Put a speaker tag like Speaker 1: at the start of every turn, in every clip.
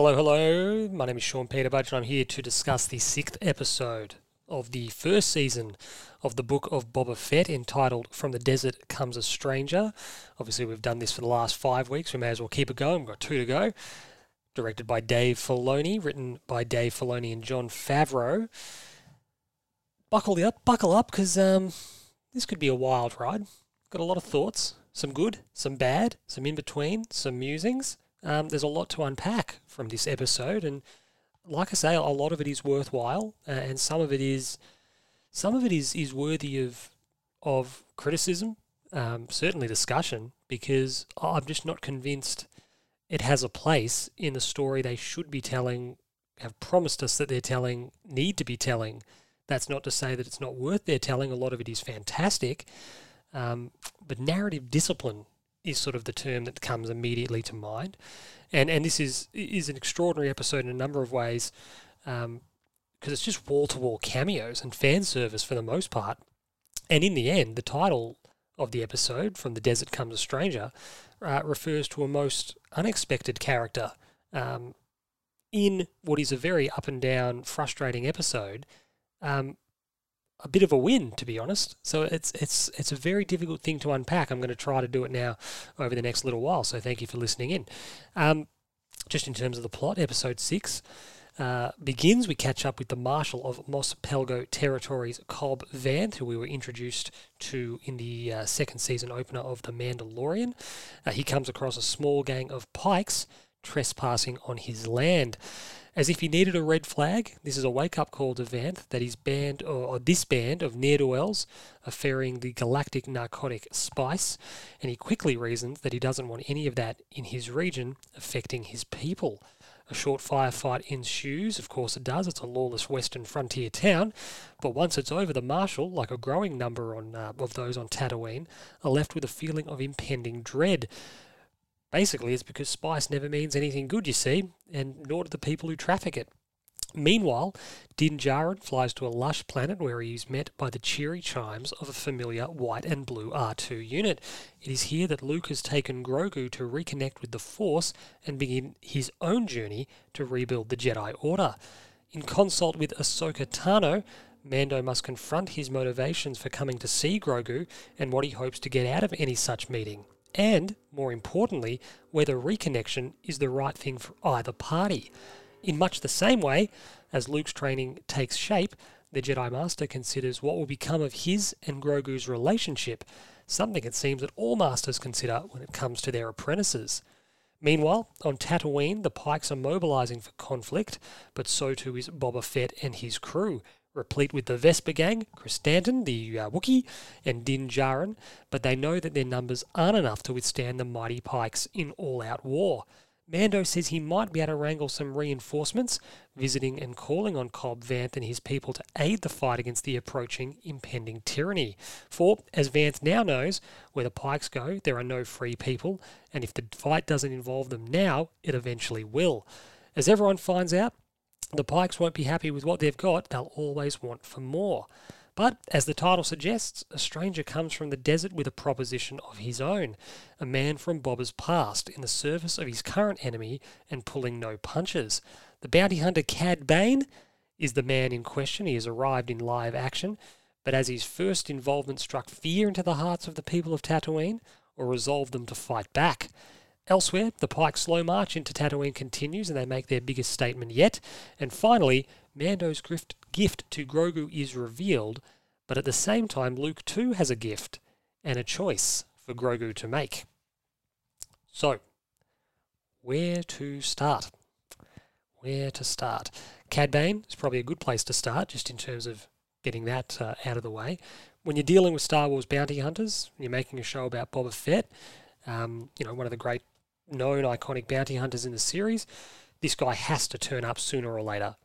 Speaker 1: Hello, hello. My name is Sean Peter Budge, and I'm here to discuss the sixth episode of the first season of the book of Boba Fett entitled From the Desert Comes a Stranger. Obviously, we've done this for the last five weeks. We may as well keep it going. We've got two to go. Directed by Dave Filoni, written by Dave Filoni and Jon Favreau. Buckle up, buckle up, because um, this could be a wild ride. Got a lot of thoughts, some good, some bad, some in between, some musings. Um, there's a lot to unpack from this episode, and like I say, a lot of it is worthwhile, uh, and some of it is some of it is is worthy of of criticism, um, certainly discussion, because I'm just not convinced it has a place in the story they should be telling, have promised us that they're telling, need to be telling. That's not to say that it's not worth their telling. A lot of it is fantastic, um, but narrative discipline is sort of the term that comes immediately to mind. And and this is is an extraordinary episode in a number of ways, because um, it's just wall to wall cameos and fan service for the most part. And in the end, the title of the episode, "From the Desert Comes a Stranger," uh, refers to a most unexpected character um, in what is a very up and down, frustrating episode. Um, a bit of a win, to be honest. So it's it's it's a very difficult thing to unpack. I'm going to try to do it now over the next little while. So thank you for listening in. Um, just in terms of the plot, episode six. Uh, begins, we catch up with the Marshal of Mos Pelgo Territories, Cobb Vanth, who we were introduced to in the uh, second season opener of The Mandalorian. Uh, he comes across a small gang of pikes trespassing on his land. As if he needed a red flag, this is a wake up call to Vanth that his band, or, or this band of ne'er do wells, are ferrying the galactic narcotic spice, and he quickly reasons that he doesn't want any of that in his region affecting his people. A short firefight ensues, of course it does, it's a lawless western frontier town, but once it's over, the Marshal, like a growing number on, uh, of those on Tatooine, are left with a feeling of impending dread. Basically, it's because spice never means anything good, you see, and nor do the people who traffic it. Meanwhile, Din Djarin flies to a lush planet where he is met by the cheery chimes of a familiar white and blue R2 unit. It is here that Luke has taken Grogu to reconnect with the Force and begin his own journey to rebuild the Jedi Order. In consult with Ahsoka Tano, Mando must confront his motivations for coming to see Grogu and what he hopes to get out of any such meeting and, more importantly, whether reconnection is the right thing for either party. In much the same way, as Luke's training takes shape, the Jedi Master considers what will become of his and Grogu's relationship, something it seems that all Masters consider when it comes to their apprentices. Meanwhile, on Tatooine, the Pikes are mobilizing for conflict, but so too is Boba Fett and his crew, replete with the Vespa gang, Krrsantan, the uh, Wookiee, and Din Djarin, but they know that their numbers aren't enough to withstand the mighty Pikes in all-out war. Mando says he might be able to wrangle some reinforcements, visiting and calling on Cobb Vanth and his people to aid the fight against the approaching impending tyranny. For, as Vanth now knows, where the Pikes go, there are no free people, and if the fight doesn't involve them now, it eventually will. As everyone finds out, the Pikes won't be happy with what they've got, they'll always want for more. But, as the title suggests, a stranger comes from the desert with a proposition of his own, a man from Boba's past, in the service of his current enemy and pulling no punches. The bounty hunter Cad Bane is the man in question. He has arrived in live action, but as his first involvement struck fear into the hearts of the people of Tatooine, or resolved them to fight back. Elsewhere, the Pike's slow march into Tatooine continues and they make their biggest statement yet. And finally, Mando's gift, gift to Grogu is revealed, but at the same time, Luke too has a gift and a choice for Grogu to make. So, where to start? Where to start? Cad Bane is probably a good place to start, just in terms of getting that uh, out of the way. When you're dealing with Star Wars bounty hunters, you're making a show about Boba Fett, um, you know, one of the great known iconic bounty hunters in the series, this guy has to turn up sooner or later.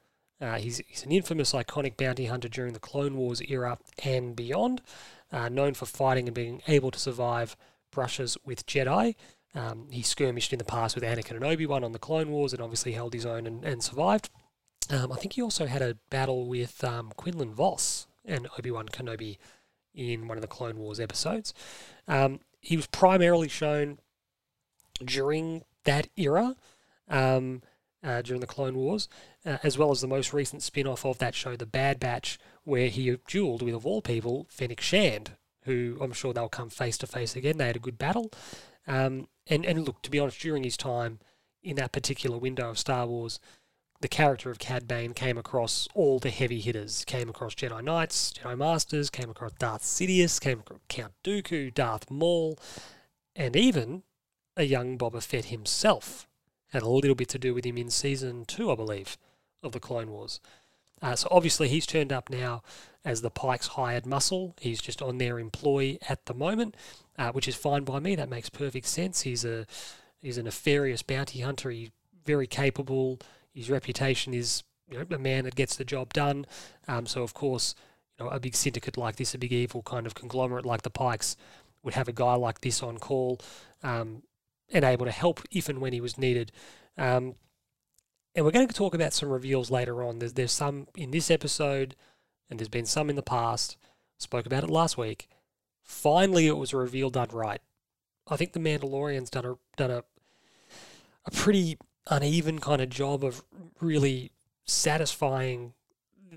Speaker 1: Uh, he's, he's an infamous iconic bounty hunter during the Clone Wars era and beyond, uh, known for fighting and being able to survive brushes with Jedi. Um, he skirmished in the past with Anakin and Obi Wan on the Clone Wars and obviously held his own and, and survived. Um, I think he also had a battle with um, Quinlan Vos and Obi Wan Kenobi in one of the Clone Wars episodes. Um, he was primarily shown during that era. Um, uh, during the Clone Wars, uh, as well as the most recent spin off of that show, The Bad Batch, where he dueled with, of all people, Fennec Shand, who I'm sure they'll come face to face again. They had a good battle. Um, and, and look, to be honest, during his time in that particular window of Star Wars, the character of Cad Bane came across all the heavy hitters. Came across Jedi Knights, Jedi Masters, came across Darth Sidious, came across Count Dooku, Darth Maul, and even a young Boba Fett himself. Had a little bit to do with him in season two, I believe, of the Clone Wars. Uh, so obviously he's turned up now as the Pikes hired muscle. He's just on their employ at the moment, uh, which is fine by me. That makes perfect sense. He's a he's a nefarious bounty hunter. He's very capable. His reputation is you know, a man that gets the job done. Um, so of course, you know, a big syndicate like this, a big evil kind of conglomerate like the Pikes, would have a guy like this on call um, and able to help if and when he was needed. Um, and we're going to talk about some reveals later on. There's there's some in this episode, and there's been some in the past. Spoke about it last week. Finally, it was a reveal done right. I think the Mandalorian's done a done a a pretty uneven kind of job of really satisfying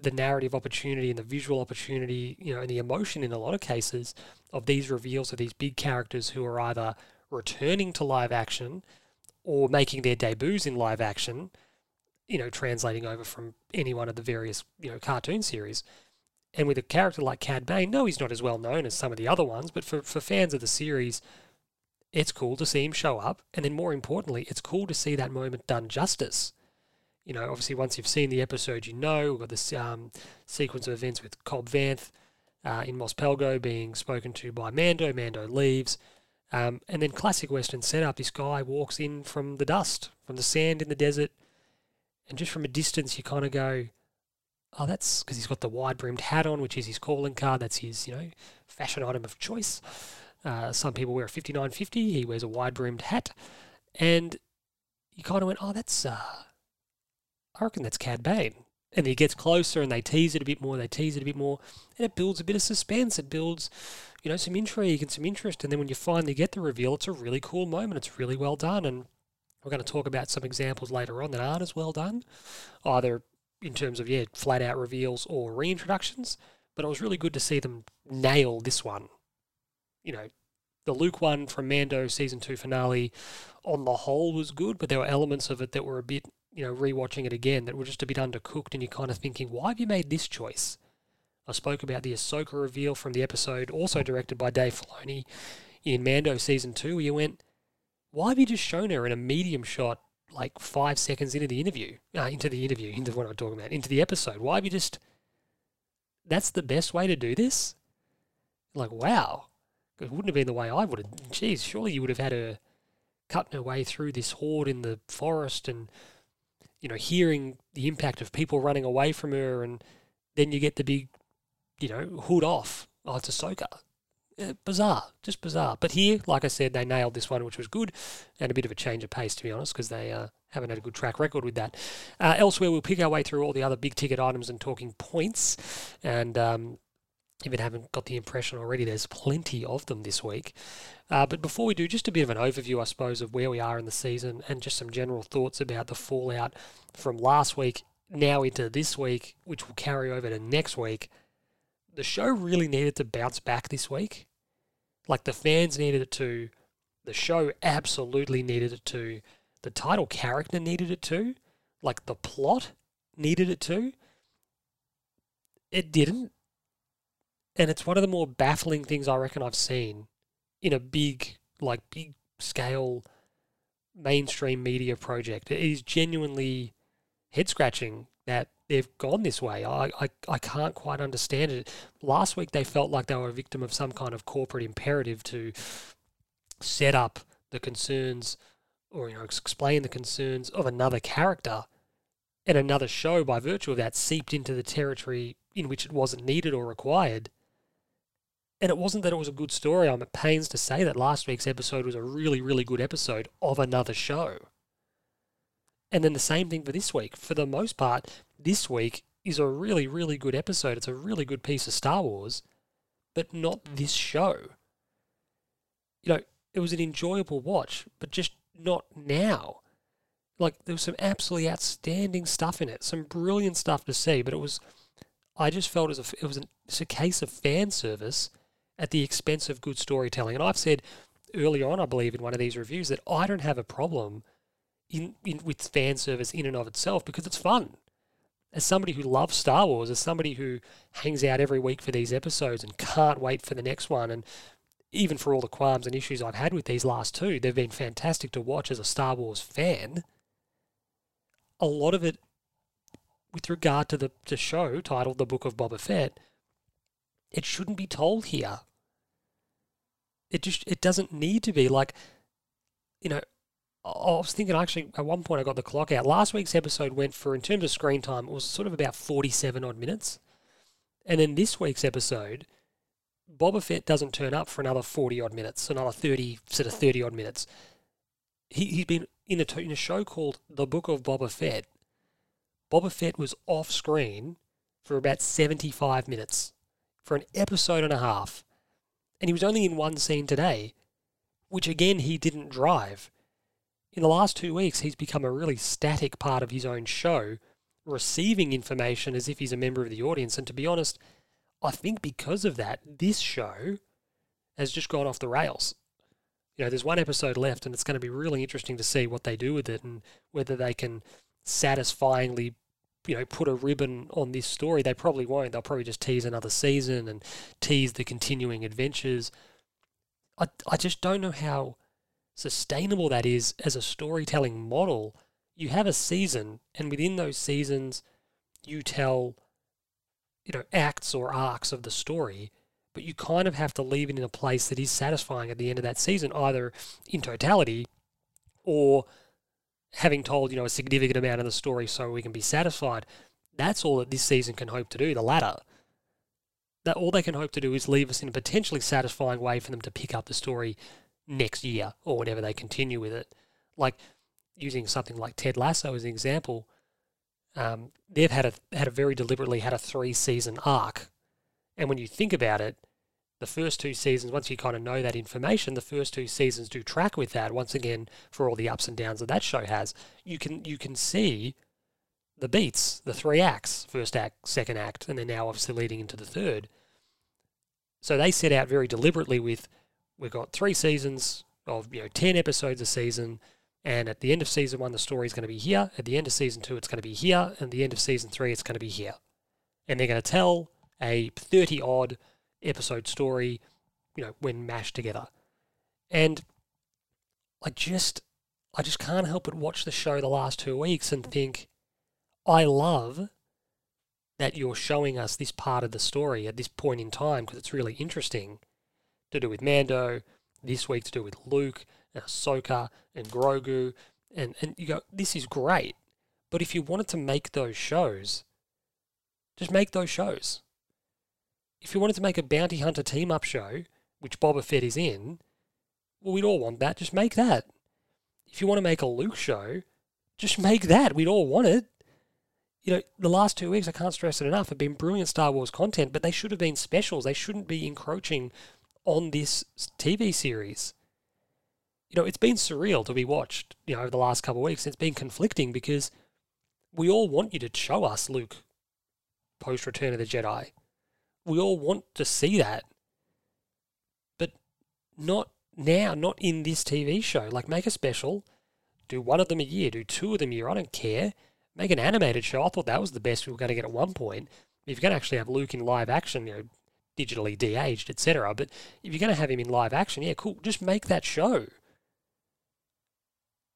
Speaker 1: the narrative opportunity and the visual opportunity, you know, and the emotion in a lot of cases of these reveals of these big characters who are either returning to live action or making their debuts in live action, you know, translating over from any one of the various, you know, cartoon series. And with a character like Cad Bane, no, he's not as well known as some of the other ones, but for, for fans of the series, it's cool to see him show up. And then more importantly, it's cool to see that moment done justice. You know, obviously, once you've seen the episode, you know, we've got this um, sequence of events with Cobb Vanth uh, in Mos Pelgo being spoken to by Mando. Mando leaves. Um, and then classic Western setup, this guy walks in from the dust, from the sand in the desert, and just from a distance you kind of go, oh, that's because he's got the wide brimmed hat on, which is his calling card. That's his, you know, fashion item of choice. Uh, some people wear a 5950. He wears a wide brimmed hat. And you kind of went, oh, that's, uh, I reckon that's Cad Bane. And he gets closer and they tease it a bit more, they tease it a bit more, and it builds a bit of suspense. It builds, you know, some intrigue and some interest. And then when you finally get the reveal, it's a really cool moment. It's really well done. And we're going to talk about some examples later on that aren't as well done, either in terms of, yeah, flat out reveals or reintroductions. But it was really good to see them nail this one. You know, the Luke one from Mando season two finale on the whole was good, but there were elements of it that were a bit, you know, rewatching it again that were just a bit undercooked, and you're kind of thinking, why have you made this choice? I spoke about the Ahsoka reveal from the episode, also directed by Dave Filoni in Mando season two, where you went, why have you just shown her in a medium shot like five seconds into the interview, uh, into the interview, into what I'm talking about, into the episode? Why have you just? That's the best way to do this. Like, wow, it wouldn't have been the way I would have. Geez, surely you would have had her cutting her way through this horde in the forest, and you know, hearing the impact of people running away from her, and then you get the big you know, hood off. Oh, it's Ahsoka. Uh, bizarre, just bizarre. But here, like I said, they nailed this one, which was good, and a bit of a change of pace, to be honest, because they uh, haven't had a good track record with that. Uh, elsewhere, we'll pick our way through all the other big ticket items and talking points. And um, if you haven't got the impression already, there's plenty of them this week. Uh, but before we do, just a bit of an overview, I suppose, of where we are in the season and just some general thoughts about the fallout from last week now into this week, which will carry over to next week the show really needed to bounce back this week. Like the fans needed it to, the show absolutely needed it to, the title character needed it to, like the plot needed it to. It didn't. And it's one of the more baffling things I reckon I've seen in a big, like big scale mainstream media project. It is genuinely head scratching that they've gone this way. I, I, I can't quite understand it. Last week they felt like they were a victim of some kind of corporate imperative to set up the concerns or you know explain the concerns of another character and another show by virtue of that seeped into the territory in which it wasn't needed or required. And it wasn't that it was a good story. I'm at pains to say that last week's episode was a really, really good episode of another show. And then the same thing for this week. For the most part, this week is a really, really good episode. It's a really good piece of Star Wars, but not this show. You know, it was an enjoyable watch, but just not now. Like there was some absolutely outstanding stuff in it, some brilliant stuff to see. But it was, I just felt as if it was a, it's a case of fan service at the expense of good storytelling. And I've said earlier on, I believe in one of these reviews that I don't have a problem in, in with fan service in and of itself because it's fun. As somebody who loves Star Wars, as somebody who hangs out every week for these episodes and can't wait for the next one, and even for all the qualms and issues I've had with these last two, they've been fantastic to watch as a Star Wars fan. A lot of it, with regard to the, the show titled The Book of Boba Fett, it shouldn't be told here. It just it doesn't need to be like, you know. I was thinking actually at one point I got the clock out. Last week's episode went for in terms of screen time, it was sort of about forty-seven odd minutes, and then this week's episode, Boba Fett doesn't turn up for another forty odd minutes, another thirty sort of thirty odd minutes. He he's been in a in a show called The Book of Boba Fett. Boba Fett was off screen for about seventy-five minutes for an episode and a half. And he was only in one scene today, which again he didn't drive. In the last two weeks, he's become a really static part of his own show, receiving information as if he's a member of the audience. And to be honest, I think because of that, this show has just gone off the rails. You know, there's one episode left, and it's going to be really interesting to see what they do with it and whether they can satisfyingly you know, put a ribbon on this story. They probably won't. They'll probably just tease another season and tease the continuing adventures. I, I just don't know how sustainable that is as a storytelling model. You have a season, and within those seasons, you tell, you know, acts or arcs of the story, but you kind of have to leave it in a place that is satisfying at the end of that season, either in totality or having told, you know, a significant amount of the story so we can be satisfied. That's all that this season can hope to do, the latter. That all they can hope to do is leave us in a potentially satisfying way for them to pick up the story next year or whenever they continue with it. Like using something like Ted Lasso as an example, um, they've had a had a very deliberately had a three season arc, and when you think about it, the first two seasons, once you kind of know that information, the first two seasons do track with that. Once again, for all the ups and downs that that show has, you can you can see the beats, the three acts, first act, second act, and then now obviously leading into the third. So they set out very deliberately with we've got three seasons of you know ten episodes a season, and at the end of season one the story is going to be here. At the end of season two it's going to be here, and at the end of season three it's going to be here, and they're going to tell a thirty odd episode story, you know, when mashed together. And I just I just can't help but watch the show the last two weeks and think, I love that you're showing us this part of the story at this point in time because it's really interesting to do with Mando, this week to do with Luke and Ahsoka and Grogu. And, and you go, this is great. But if you wanted to make those shows, just make those shows if you wanted to make a bounty hunter team up show, which Boba Fett is in, well, we'd all want that. Just make that. If you want to make a Luke show, just make that. We'd all want it. You know, the last two weeks, I can't stress it enough, have been brilliant Star Wars content, but they should have been specials. They shouldn't be encroaching on this TV series. You know, it's been surreal to be watched, you know, over the last couple of weeks. It's been conflicting because we all want you to show us Luke post Return of the Jedi we all want to see that, but not now, not in this TV show. Like, make a special, do one of them a year, do two of them a year. I don't care. Make an animated show. I thought that was the best we were going to get at one point. If you're going to actually have Luke in live action, you know, digitally de-aged, etc. But if you're going to have him in live action, yeah, cool. Just make that show.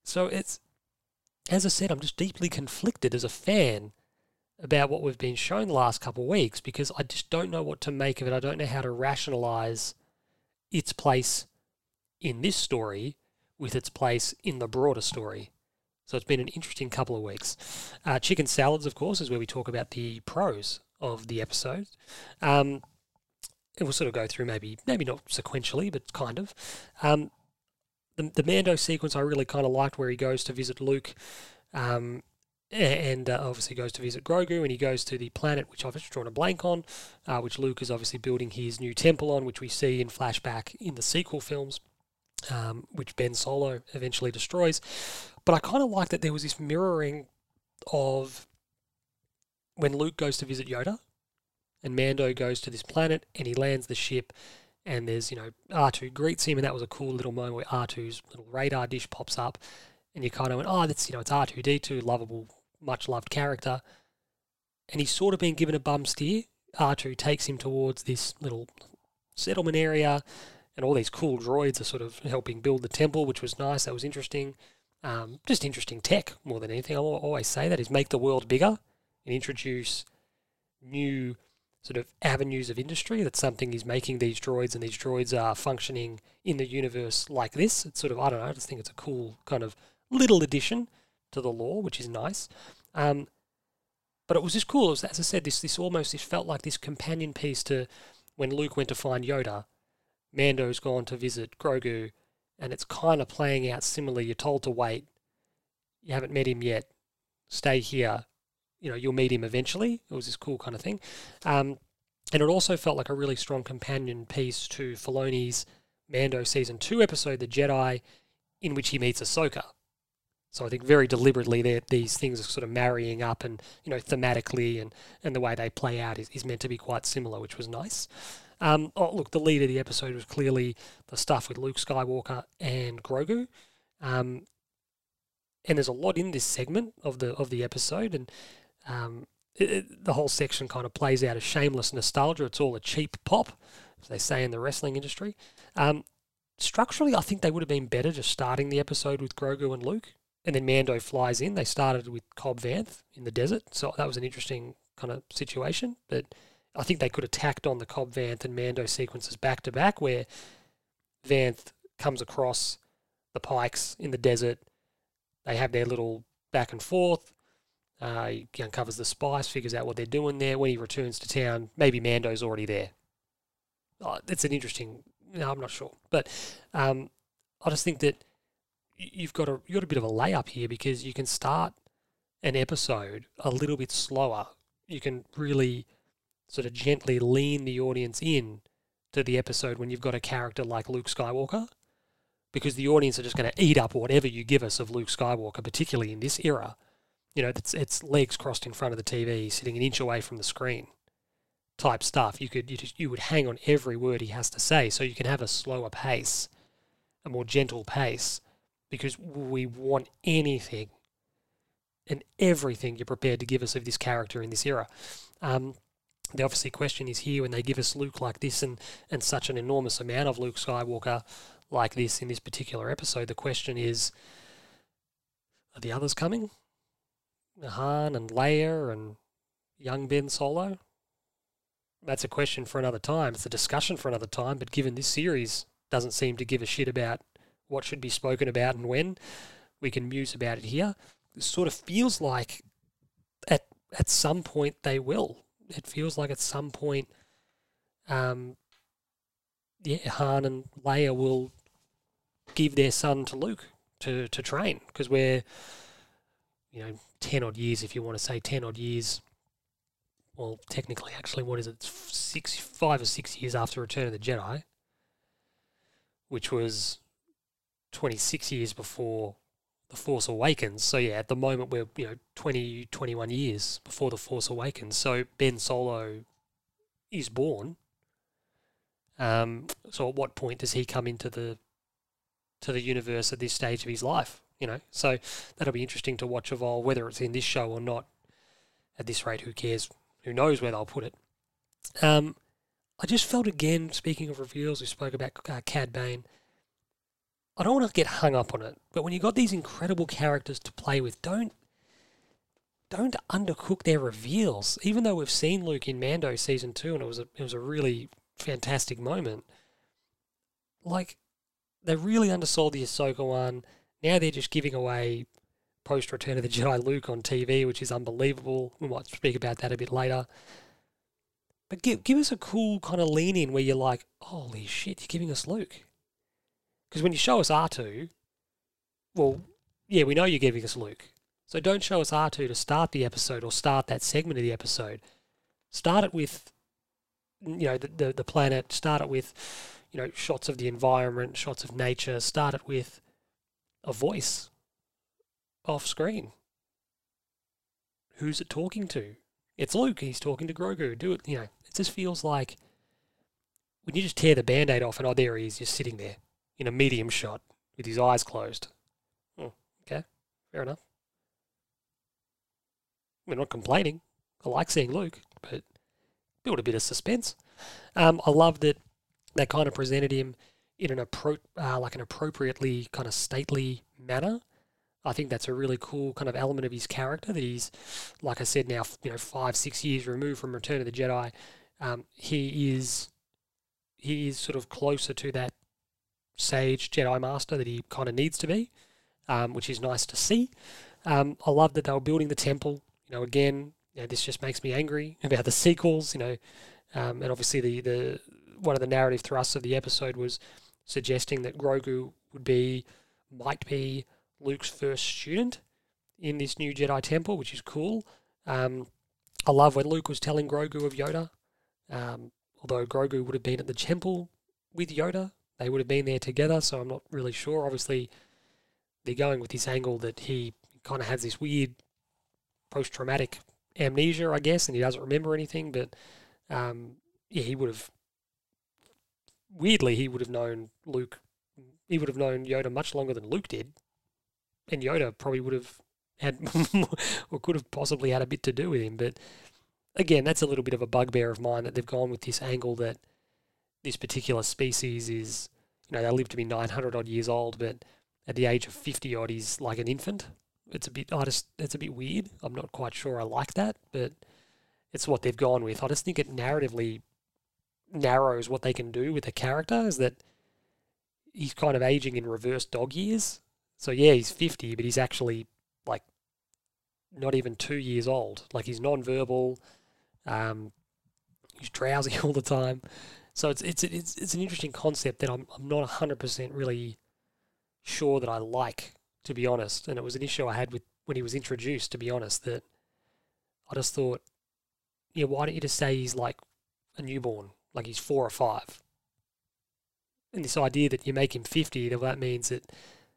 Speaker 1: So it's, as I said, I'm just deeply conflicted as a fan about what we've been shown the last couple of weeks because I just don't know what to make of it. I don't know how to rationalize its place in this story with its place in the broader story. So it's been an interesting couple of weeks. Uh, chicken salads, of course, is where we talk about the pros of the episode. Um, and we'll sort of go through maybe maybe not sequentially, but kind of. Um, the, the Mando sequence I really kind of liked where he goes to visit Luke. Um, and uh, obviously goes to visit Grogu, and he goes to the planet which I've just drawn a blank on, uh, which Luke is obviously building his new temple on, which we see in flashback in the sequel films. um, which Ben Solo eventually destroys. But I kind of like that there was this mirroring of when Luke goes to visit Yoda and Mando goes to this planet and he lands the ship and there's, you know, R2 greets him and that was a cool little moment where R2's little radar dish pops up and you kind of went, oh, that's, you know, it's R2D2, lovable, much loved character. And he's sort of been given a bum steer. R2 takes him towards this little settlement area and all these cool droids are sort of helping build the temple, which was nice. That was interesting. Um, just interesting tech more than anything. I always say that is make the world bigger and introduce new sort of avenues of industry. That something is making these droids and these droids are functioning in the universe like this. It's sort of I don't know. I just think it's a cool kind of little addition to the lore, which is nice. Um, but it was just cool. Was, as I said, this this almost this felt like this companion piece to when Luke went to find Yoda. Mando's gone to visit Grogu and it's kind of playing out similarly. You're told to wait. You haven't met him yet. Stay here. You know, you'll meet him eventually. It was this cool kind of thing. Um, and it also felt like a really strong companion piece to Filoni's Mando season two episode, The Jedi, in which he meets Ahsoka. So I think very deliberately these things are sort of marrying up and, you know, thematically and, and the way they play out is, is meant to be quite similar, which was nice. Um, oh, look, the lead of the episode was clearly the stuff with Luke Skywalker and Grogu. Um, and there's a lot in this segment of the of the episode, and um, it, it, the whole section kind of plays out a shameless nostalgia. It's all a cheap pop, as they say in the wrestling industry. Um, structurally, I think they would have been better just starting the episode with Grogu and Luke, and then Mando flies in. They started with Cobb Vanth in the desert, so that was an interesting kind of situation, but I think they could have tacked on the Cobb Vanth and Mando sequences back to back, where Vanth comes across the Pikes in the desert. They have their little back and forth. Uh, he uncovers the spice, figures out what they're doing there. When he returns to town, maybe Mando's already there. Oh, it's an interesting. No, I'm not sure, but um, I just think that you've got a you got a bit of a layup here because you can start an episode a little bit slower. You can really sort of gently lean the audience in to the episode when you've got a character like Luke Skywalker, because the audience are just going to eat up whatever you give us of Luke Skywalker, particularly in this era. You know, it's, it's legs crossed in front of the TV, sitting an inch away from the screen, type stuff. You could you just you would hang on every word he has to say, so you can have a slower pace, a more gentle pace, because we want anything and everything you're prepared to give us of this character in this era. Um, the obviously question is here when they give us Luke like this and, and such an enormous amount of Luke Skywalker like this in this particular episode, the question is are the others coming? Han and Leia and young Ben Solo? That's a question for another time. It's a discussion for another time, but given this series doesn't seem to give a shit about what should be spoken about and when, we can muse about it here. It sort of feels like at at some point they will it feels like at some point, um, yeah, Han and Leia will give their son to Luke to to train because we're, you know, ten odd years if you want to say ten odd years. Well, technically, actually, what is it? Six, five or six years after Return of the Jedi, which was twenty six years before the Force Awakens. So yeah, at the moment we're you know 20, 21 years before the Force Awakens. So Ben Solo is born. Um, so at what point does he come into the to the universe at this stage of his life? You know, so that'll be interesting to watch evolve, whether it's in this show or not. At this rate, who cares? Who knows where they'll put it? Um, I just felt again, speaking of reveals, we spoke about uh, Cad Bane. I don't want to get hung up on it, but when you've got these incredible characters to play with, don't don't undercook their reveals. Even though we've seen Luke in Mando season two, and it was a it was a really fantastic moment. Like they really undersold the Ahsoka one. Now they're just giving away post Return of the Jedi Luke on TV, which is unbelievable. We might speak about that a bit later. But give give us a cool kind of lean in where you're like, holy shit, you're giving us Luke. Because when you show us R2, well, yeah, we know you're giving us Luke. So don't show us R2 to start the episode or start that segment of the episode. Start it with, you know, the, the, the planet. Start it with, you know, shots of the environment, shots of nature, Start it with a voice off screen. Who's it talking to? It's Luke. He's talking to Grogu. Do it. You know, it just feels like when you just tear the band aid off and oh, there he is, just sitting there in a medium shot with his eyes closed. Oh, okay, fair enough. We're not complaining. I like seeing Luke, but build a bit of suspense. Um, I love that they kind of presented him in an appro- uh, like an appropriately kind of stately manner. I think that's a really cool kind of element of his character that he's, like I said, now you know five six years removed from Return of the Jedi. Um, he is he is sort of closer to that sage Jedi Master that he kind of needs to be, um, which is nice to see. Um, I love that they were building the temple. You know, again, you know, this just makes me angry about the sequels. You know, um, and obviously the the one of the narrative thrusts of the episode was suggesting that Grogu would be might be Luke's first student in this new Jedi temple, which is cool. Um, I love when Luke was telling Grogu of Yoda. Um, although Grogu would have been at the temple with Yoda, they would have been there together. So I'm not really sure. Obviously, they're going with this angle that he kind of has this weird post-traumatic amnesia, I guess, and he doesn't remember anything. But um, yeah, he would have weirdly he would have known Luke. He would have known Yoda much longer than Luke did, and Yoda probably would have had or could have possibly had a bit to do with him. But again, that's a little bit of a bugbear of mine that they've gone with this angle that this particular species is, you know, they live to be 900 odd years old, but at the age of 50 odd, he's like an infant. It's a bit, I just, it's a bit weird. I'm not quite sure I like that, but it's what they've gone with. I just think it narratively narrows what they can do with the character is that he's kind of aging in reverse dog years. So yeah, he's 50, but he's actually like not even two years old. Like he's non-verbal. Um, he's drowsy all the time. So it's it's it's it's an interesting concept that I'm I'm not hundred percent really sure that I like, to be honest. And it was an issue I had with when he was introduced, to be honest. That I just thought, yeah, why don't you just say he's like a newborn, like he's four or five? And this idea that you make him fifty, that that means that,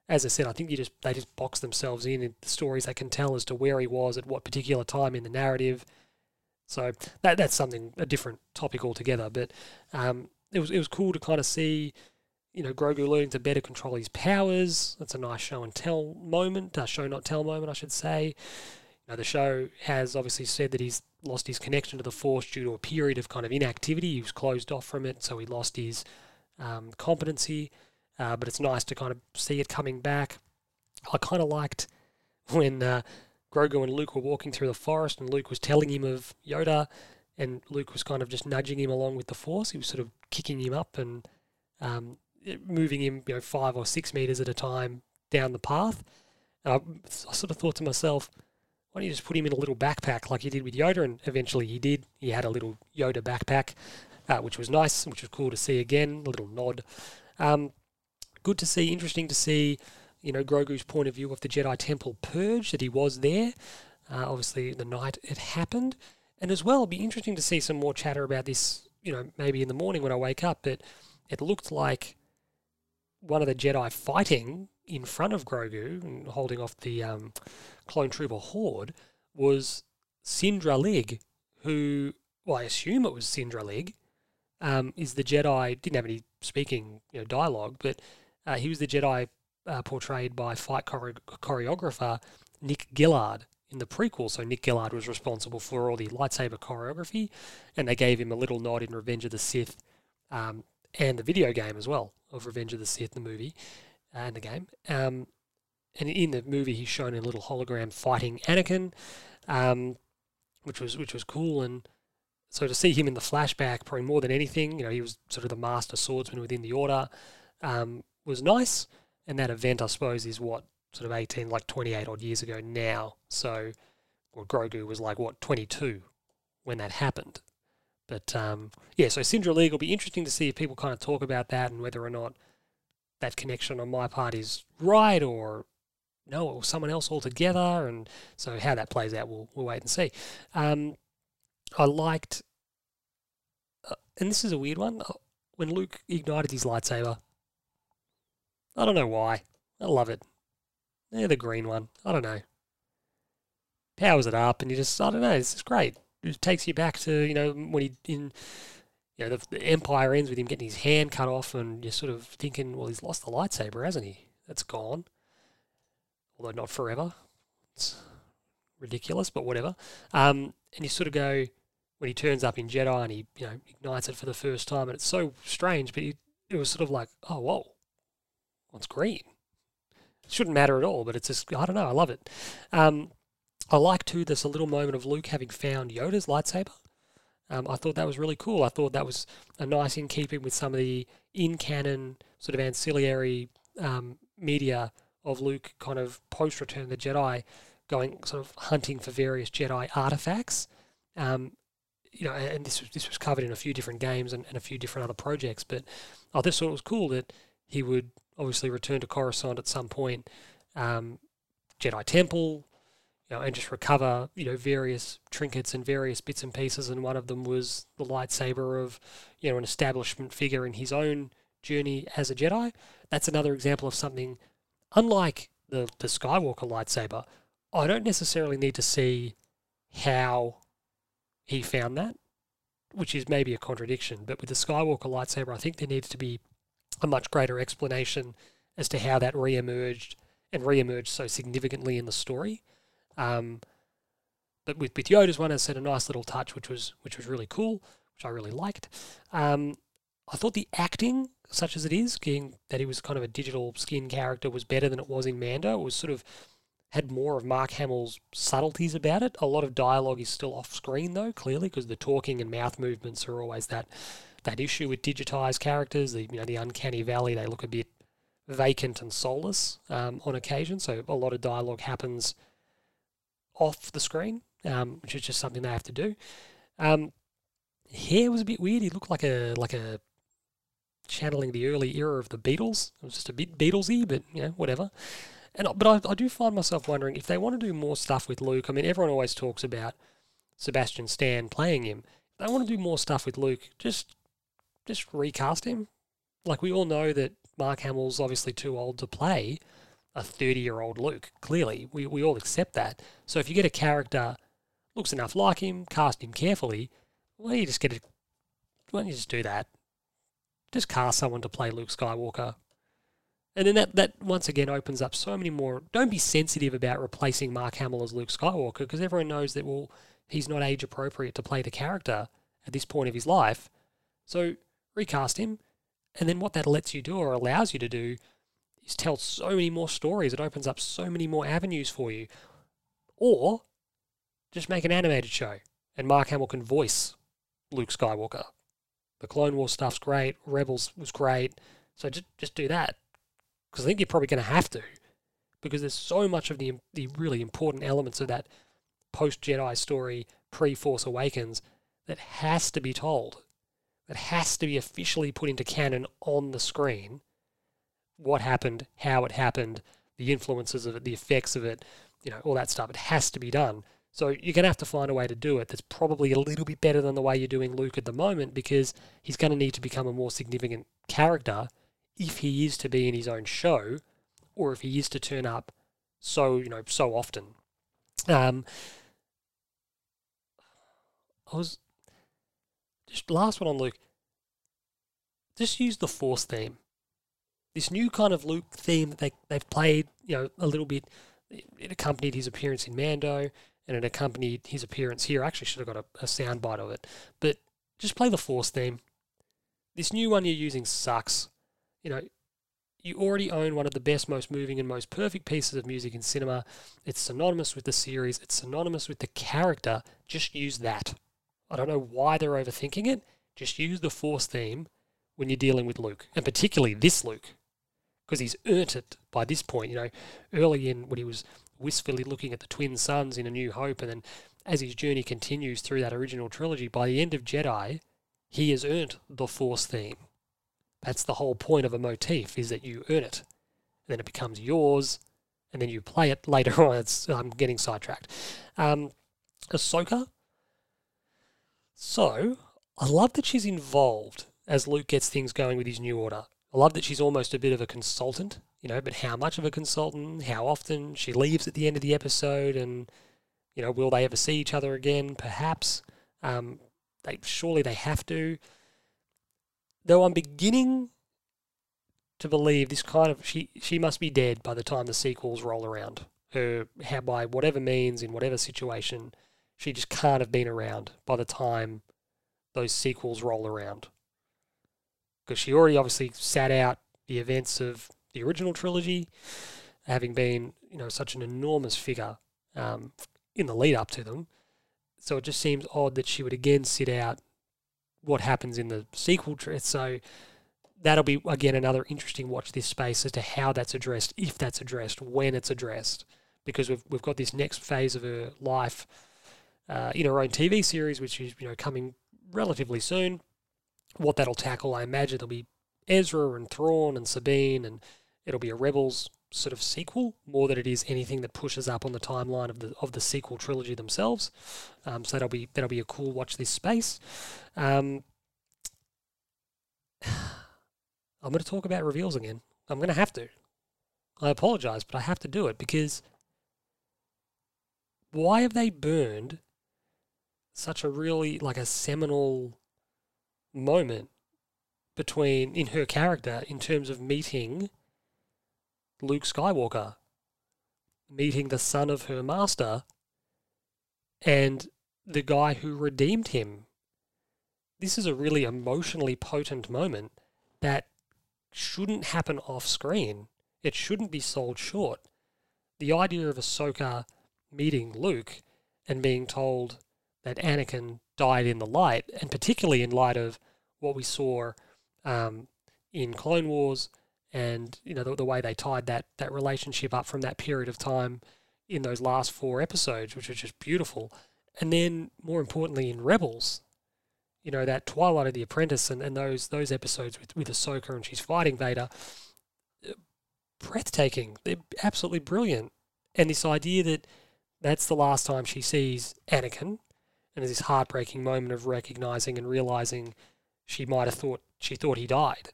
Speaker 1: as I said, I think you just they just box themselves in in the stories they can tell as to where he was at what particular time in the narrative so that that's something a different topic altogether. But um, it was it was cool to kind of see, you know, Grogu learning to better control his powers. That's a nice show and tell moment, uh, show not tell moment, I should say. You know, the show has obviously said that he's lost his connection to the Force due to a period of kind of inactivity. He was closed off from it, so he lost his um, competency. Uh, but it's nice to kind of see it coming back. I kind of liked when uh, Grogu and Luke were walking through the forest, and Luke was telling him of Yoda, and Luke was kind of just nudging him along with the Force. He was sort of kicking him up and um, moving him, you know, five or six meters at a time down the path. And I, I sort of thought to myself, why don't you just put him in a little backpack like you did with Yoda? And eventually he did. He had a little Yoda backpack, uh, which was nice, which was cool to see again, a little nod. Um, good to see, interesting to see you know, Grogu's point of view of the Jedi Temple purge, that he was there, uh, obviously the night it happened. And as well, it'd be interesting to see some more chatter about this, you know, maybe in the morning when I wake up, but it looked like one of the Jedi fighting in front of Grogu and holding off the um, clone trooper horde was Cin Drallig, who, well, I assume it was Cin Drallig, um, is the Jedi, didn't have any speaking you know, dialogue, but uh, he was the Jedi uh, portrayed by fight chore- choreographer Nick Gillard in the prequel. So Nick Gillard was responsible for all the lightsaber choreography, and they gave him a little nod in Revenge of the Sith um, and the video game as well of Revenge of the Sith, the movie and the game. Um, and in the movie, he's shown in a little hologram fighting Anakin, um, which was which was cool. And so to see him in the flashback, probably more than anything, you know, he was sort of the master swordsman within the Order, um, was nice. And that event, I suppose, is what sort of 18, like 28 odd years ago now. So, well, Grogu was like, what, 22 when that happened. But um, yeah, so Cin Drallig will be interesting to see if people kind of talk about that and whether or not that connection on my part is right or no, or someone else altogether. And so how that plays out, we'll, we'll wait and see. Um, I liked, uh, and this is a weird one. when Luke ignited his lightsaber. I don't know why. I love it. Yeah, the green one. I don't know. Powers it up, and you just, I don't know, it's great. It takes you back to, you know, when he, in, you know, the, the Empire ends with him getting his hand cut off, and you're sort of thinking, well, he's lost the lightsaber, hasn't he? That's gone. Although not forever. It's ridiculous, but whatever. Um, and you sort of go, when he turns up in Jedi and he, you know, ignites it for the first time, and it's so strange, but he, it was sort of like, oh, whoa, what's green? It shouldn't matter at all, but it's just, I don't know, I love it. Um, I like too, there's a little moment of Luke having found Yoda's lightsaber. Um, I thought that was really cool. I thought that was a nice in keeping with some of the in canon sort of ancillary um, media of Luke kind of post Return of the Jedi going sort of hunting for various Jedi artifacts. Um, you know, and this was, this was covered in a few different games and, and a few different other projects. But I just thought it was cool that he would obviously return to Coruscant at some point, um, Jedi Temple, you know, and just recover, you know, various trinkets and various bits and pieces. And one of them was the lightsaber of, you know, an establishment figure in his own journey as a Jedi. That's another example of something, unlike the, the Skywalker lightsaber, I don't necessarily need to see how he found that, which is maybe a contradiction. But with the Skywalker lightsaber, I think there needs to be a much greater explanation as to how that re-emerged and re-emerged so significantly in the story. Um, but with, with Yoda's one, I said a nice little touch, which was which was really cool, which I really liked. Um, I thought the acting, such as it is, being that he was kind of a digital skin character, was better than it was in Mando. It was sort of had more of Mark Hamill's subtleties about it. A lot of dialogue is still off screen though, clearly, because the talking and mouth movements are always that that issue with digitized characters. The you know the uncanny valley, they look a bit vacant and soulless um, on occasion. So a lot of dialogue happens off the screen, um, which is just something they have to do. Um, hair was a bit weird. He looked like a like a channeling the early era of the Beatles. It was just a bit Beatlesy, but you know whatever. And but I, I do find myself wondering if they want to do more stuff with Luke. I mean, everyone always talks about Sebastian Stan playing him. If they want to do more stuff with Luke, just just recast him. Like we all know that Mark Hamill's obviously too old to play a 30 year old Luke. Clearly, we, we all accept that. So if you get a character looks enough like him, cast him carefully, why don't you just get it? Why don't you just do that? Just cast someone to play Luke Skywalker. And then that, that once again opens up so many more. Don't be sensitive about replacing Mark Hamill as Luke Skywalker because everyone knows that, well, he's not age appropriate to play the character at this point of his life. So recast him. And then what that lets you do or allows you to do is tell so many more stories. It opens up so many more avenues for you. Or just make an animated show and Mark Hamill can voice Luke Skywalker. The Clone Wars stuff's great. Rebels was great. So just, just do that. Because I think you're probably going to have to. Because there's so much of the, the really important elements of that post Jedi story, pre Force Awakens, that has to be told that has to be officially put into canon on the screen. What happened, how it happened, the influences of it, the effects of it, you know, all that stuff. It has to be done. So you're going to have to find a way to do it that's probably a little bit better than the way you're doing Luke at the moment because he's going to need to become a more significant character if he is to be in his own show or if he is to turn up so, you know, so often. Um, I was just last one on Luke. Just use the Force theme. This new kind of Luke theme that they they've played, you know, a little bit. It accompanied his appearance in Mando, and it accompanied his appearance here. I actually should have got a, a sound bite of it, but just play the Force theme. This new one you're using sucks. You know, you already own one of the best, most moving, and most perfect pieces of music in cinema. It's synonymous with the series, it's synonymous with the character. Just use that. I don't know why they're overthinking it. Just use the Force theme when you're dealing with Luke, and particularly this Luke, because he's earned it by this point. You know, early in when he was wistfully looking at the twin suns in A New Hope, and then as his journey continues through that original trilogy, by the end of Jedi, he has earned the Force theme. That's the whole point of a motif, is that you earn it. And then it becomes yours, and then you play it later on. It's, I'm getting sidetracked. Um, Ahsoka so I love that she's involved as Luke gets things going with his new order. I love that she's almost a bit of a consultant, you know, but how much of a consultant, how often she leaves at the end of the episode, and, you know, will they ever see each other again? Perhaps. Um, they Surely they have to. Though I'm beginning to believe this kind of she she must be dead by the time the sequels roll around. Her how by whatever means in whatever situation, she just can't have been around by the time those sequels roll around. Because she already obviously sat out the events of the original trilogy, having been you know such an enormous figure um, in the lead up to them. So it just seems odd that she would again sit out what happens in the sequel. So that'll be again another interesting watch this space as to how that's addressed, if that's addressed, when it's addressed, because we've we've got this next phase of her life uh, in her own TV series, which is you know coming relatively soon. What that'll tackle, I imagine, there'll be Ezra and Thrawn and Sabine, and it'll be a Rebels sort of sequel more than it is anything that pushes up on the timeline of the of the sequel trilogy themselves. Um, so that'll be that'll be a cool watch this space. Um, I'm going to talk about reveals again. I'm going to have to. I apologize, but I have to do it because why have they burned such a really like a seminal moment between in her character in terms of meeting Luke Skywalker, meeting the son of her master and the guy who redeemed him. This is a really emotionally potent moment that shouldn't happen off screen. It shouldn't be sold short. The idea of Ahsoka meeting Luke and being told that Anakin died in the light, and particularly in light of what we saw um, in Clone Wars, and you know the, the way they tied that that relationship up from that period of time in those last four episodes, which was just beautiful. And then, more importantly, in Rebels, you know that Twilight of the Apprentice and, and those those episodes with with Ahsoka and she's fighting Vader, breathtaking. They're absolutely brilliant. And this idea that that's the last time she sees Anakin, and this heartbreaking moment of recognizing and realizing she might have thought she thought he died,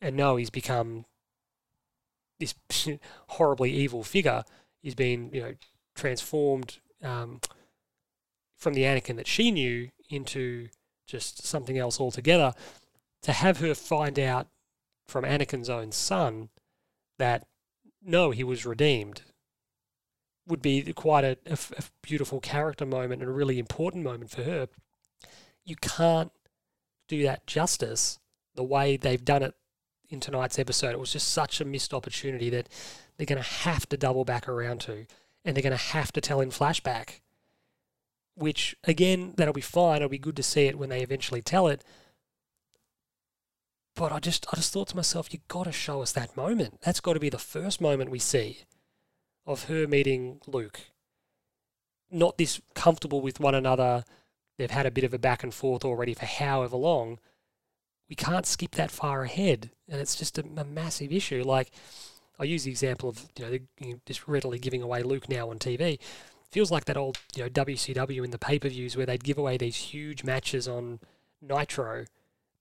Speaker 1: and no, he's become this horribly evil figure. He's been you know transformed um, from the Anakin that she knew into just something else altogether. To have her find out from Anakin's own son that no, he was redeemed would be quite a, a, a beautiful character moment and a really important moment for her. You can't do that justice the way they've done it in tonight's episode. It was just such a missed opportunity that they're going to have to double back around to, and they're going to have to tell in flashback. Which again, that'll be fine. It'll be good to see it when they eventually tell it. But I just, I just thought to myself, you've got to show us that moment. That's got to be the first moment we see of her meeting Luke. Not this comfortable with one another. They've had a bit of a back and forth already for however long. We can't skip that far ahead, and it's just a, a massive issue. Like I use the example of you know, you know just readily giving away Luke now on TV. Feels like that old you know WCW in the pay per views where they'd give away these huge matches on Nitro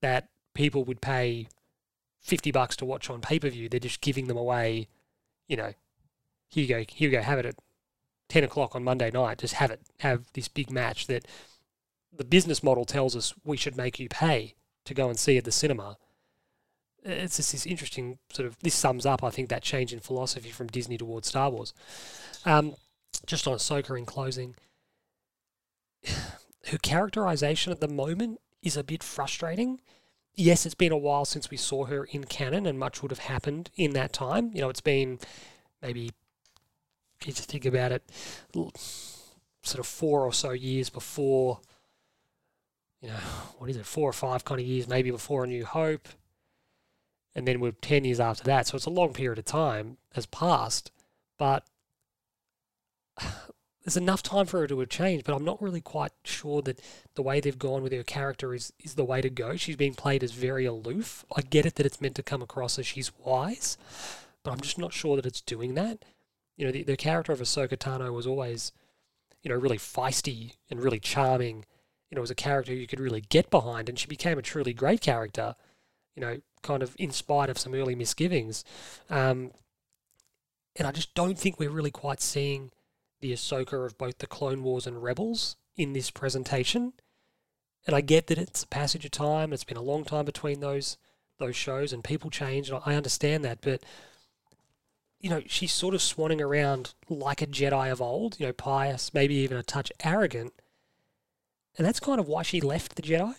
Speaker 1: that people would pay fifty bucks to watch on pay per view. They're just giving them away, you know, here you go, here you go, have it at 10 o'clock on Monday night. Just have it, have this big match that the business model tells us we should make you pay to go and see at the cinema. It's just this interesting sort of, this sums up, I think, that change in philosophy from Disney towards Star Wars. Um, just on Ahsoka in closing, her characterization at the moment is a bit frustrating. Yes, it's been a while since we saw her in canon, and much would have happened in that time. You know, it's been maybe you just think about it, sort of four or so years before, you know, what is it, four or five kind of years, maybe before A New Hope, and then we're 10 years after that. So it's a long period of time has passed, but there's enough time for her to have changed, but I'm not really quite sure that the way they've gone with her character is, is the way to go. She's being played as very aloof. I get it that it's meant to come across as she's wise, but I'm just not sure that it's doing that you know, the, the character of Ahsoka Tano was always, you know, really feisty and really charming you know, was a character you could really get behind, and she became a truly great character. You know, kind of in spite of some early misgivings. Um, and I just don't think we're really quite seeing the Ahsoka of both the Clone Wars and Rebels in this presentation. And I get that it's a passage of time. It's been a long time between those those shows, and people change. And I understand that, but you know, she's sort of swanning around like a Jedi of old. You know, pious, maybe even a touch arrogant. And that's kind of why she left the Jedi.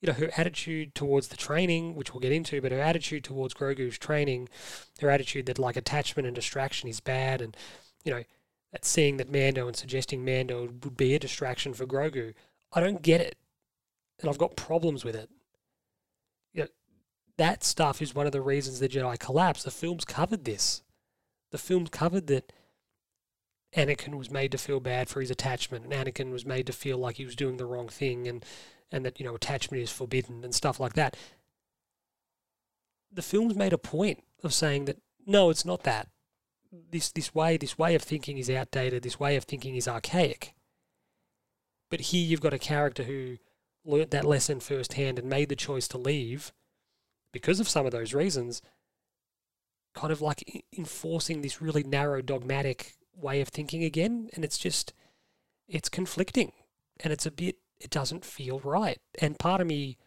Speaker 1: You know, her attitude towards the training, which we'll get into, but her attitude towards Grogu's training, her attitude that like attachment and distraction is bad, and you know, that seeing that Mando and suggesting Mando would be a distraction for Grogu. I don't get it. And I've got problems with it. That stuff is one of the reasons the Jedi collapsed. The films covered this. The films covered that Anakin was made to feel bad for his attachment, and Anakin was made to feel like he was doing the wrong thing, and and that you know attachment is forbidden and stuff like that. The films made a point of saying that no, it's not that this this way this way of thinking is outdated. This way of thinking is archaic. But here you've got a character who learnt that lesson firsthand and made the choice to leave because of some of those reasons. Kind of like enforcing this really narrow dogmatic way of thinking again, and it's just it's conflicting, and it's a bit it doesn't feel right. And part of me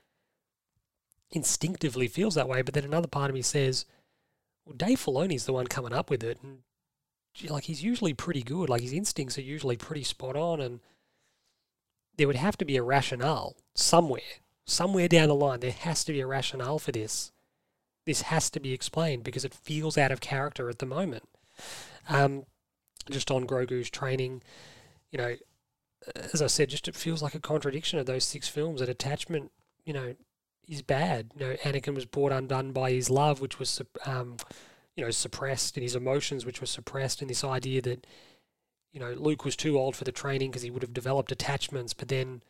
Speaker 1: instinctively feels that way, but then another part of me says well, Dave Filoni's the one coming up with it, and like he's usually pretty good. Like his instincts are usually pretty spot on, and there would have to be a rationale somewhere, somewhere down the line. There has to be a rationale for this. This has to be explained because it feels out of character at the moment. Um, just on Grogu's training, you know, as I said, just it feels like a contradiction of those six films. That attachment, you know, is bad. You know, Anakin was brought undone by his love, which was, um, you know, suppressed, and his emotions, which were suppressed, and this idea that, you know, Luke was too old for the training because he would have developed attachments. But then,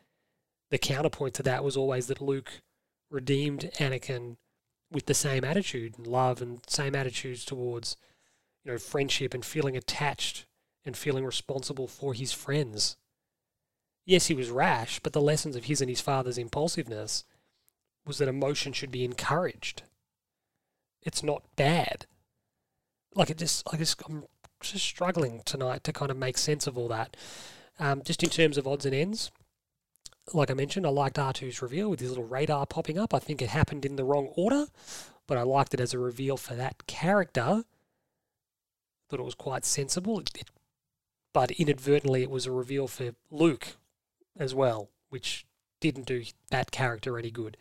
Speaker 1: the counterpoint to that was always that Luke redeemed Anakin with the same attitude and love and same attitudes towards, you know, friendship and feeling attached and feeling responsible for his friends. Yes, he was rash, but the lessons of his and his father's impulsiveness was that emotion should be encouraged. It's not bad. Like it just, I just, I'm just struggling tonight to kind of make sense of all that. Um, just in terms of odds and ends, like I mentioned, I liked R2's reveal with his little radar popping up. I think it happened in the wrong order, but I liked it as a reveal for that character. Thought it was quite sensible, it, it, but inadvertently it was a reveal for Luke as well, which didn't do that character any good.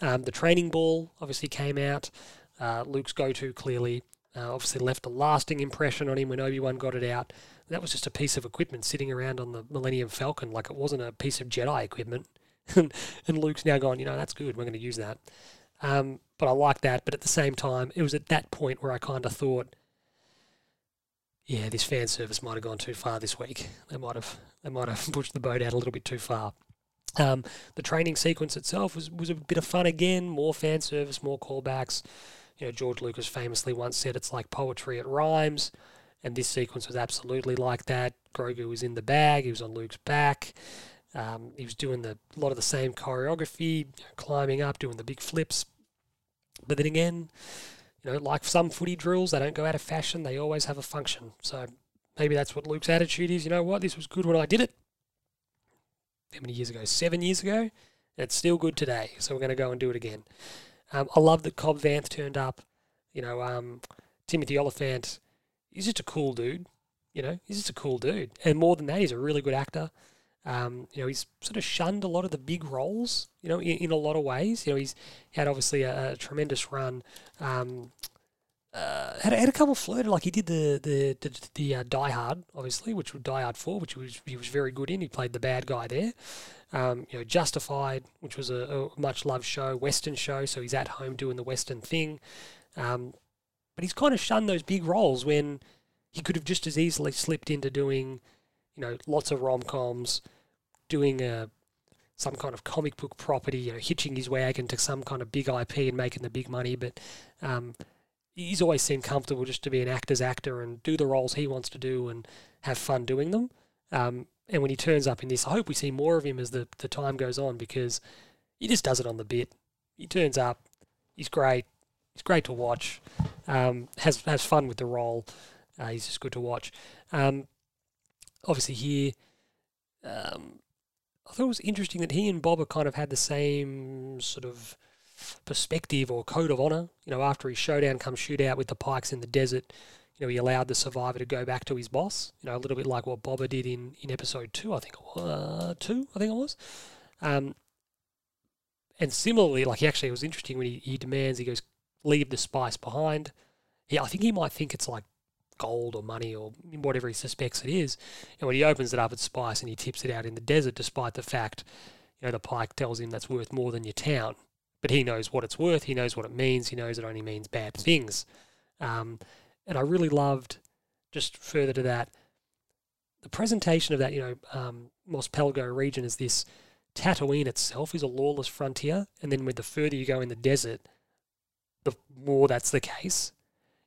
Speaker 1: Um, the training ball obviously came out. Uh, Luke's go to clearly uh, obviously left a lasting impression on him when Obi Wan got it out. That was just a piece of equipment sitting around on the Millennium Falcon, like it wasn't a piece of Jedi equipment. and, Luke's now gone, you know, that's good. We're going to use that. Um, but I like that. But at the same time, it was at that point where I kind of thought, yeah, this fan service might have gone too far this week. They might have they might have pushed the boat out a little bit too far. Um, the training sequence itself was, was a bit of fun again, more fan service, more callbacks. You know, George Lucas famously once said it's like poetry, it rhymes. And this sequence was absolutely like that. Grogu was in the bag, he was on Luke's back. Um, he was doing the, a lot of the same choreography, climbing up, doing the big flips. But then again, you know, like some footy drills, they don't go out of fashion, they always have a function. So maybe that's what Luke's attitude is. You know what? This was good when I did it how many years ago? Seven years ago. It's still good today, so we're going to go and do it again. Um, I love that Cobb Vanth turned up. You know, um, Timothy Olyphant. he's just a cool dude. You know, he's just a cool dude. And more than that, he's a really good actor. Um, you know, he's sort of shunned a lot of the big roles, you know, in, in a lot of ways. You know, he's had obviously a, a tremendous run um, uh, had, had a couple flirted like he did the the the, the uh, Die Hard obviously, which was Die Hard Four, which was he was very good in. He played the bad guy there. Um, you know, Justified, which was a, a, much loved show, Western show, so he's at home doing the Western thing. Um, but he's kind of shunned those big roles when he could have just as easily slipped into doing, you know, lots of rom coms, doing a some kind of comic book property, you know, hitching his wagon to some kind of big IP and making the big money, but. Um, he's always seemed comfortable just to be an actor's actor and do the roles he wants to do and have fun doing them. Um, and when he turns up in this, I hope we see more of him as the, the time goes on because he just does it on the bit. He turns up, he's great, he's great to watch, um, has has fun with the role. Uh, he's just good to watch. Um, obviously here, um, I thought it was interesting that he and Bob Boba kind of had the same sort of perspective or code of honor. You know, after his showdown come shootout with the Pikes in the desert, you know, he allowed the survivor to go back to his boss. You know, a little bit like what Boba did in, in episode two, I think it was uh, two, I think it was. Um, and similarly, like he actually it was interesting when he, he demands he goes leave the spice behind. Yeah, I think he might think it's like gold or money or whatever he suspects it is. And when he opens it up, it's spice and he tips it out in the desert, despite the fact, you know, the pike tells him that's worth more than your town. But he knows what it's worth. He knows what it means. He knows it only means bad things. Um, and I really loved, just further to that, the presentation of that, you know, um, Mos Pelgo region is this Tatooine itself is a lawless frontier. And then with the further you go in the desert, the more that's the case.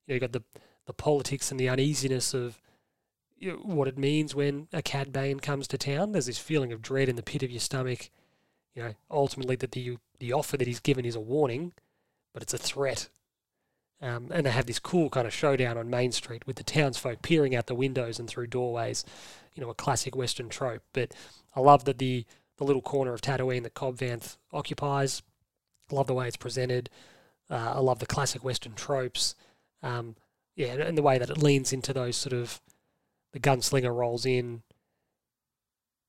Speaker 1: You know, you've got the the politics and the uneasiness of you know, what it means when a Cad Bane comes to town. There's this feeling of dread in the pit of your stomach. You know, ultimately that the the offer that he's given is a warning, but it's a threat. Um, and they have this cool kind of showdown on Main Street with the townsfolk peering out the windows and through doorways. You know, a classic Western trope. But I love that the the little corner of Tatooine that Cobb Vanth occupies. I love the way it's presented. Uh, I love the classic Western tropes. Um, yeah, and the way that it leans into those sort of the gunslinger rolls in.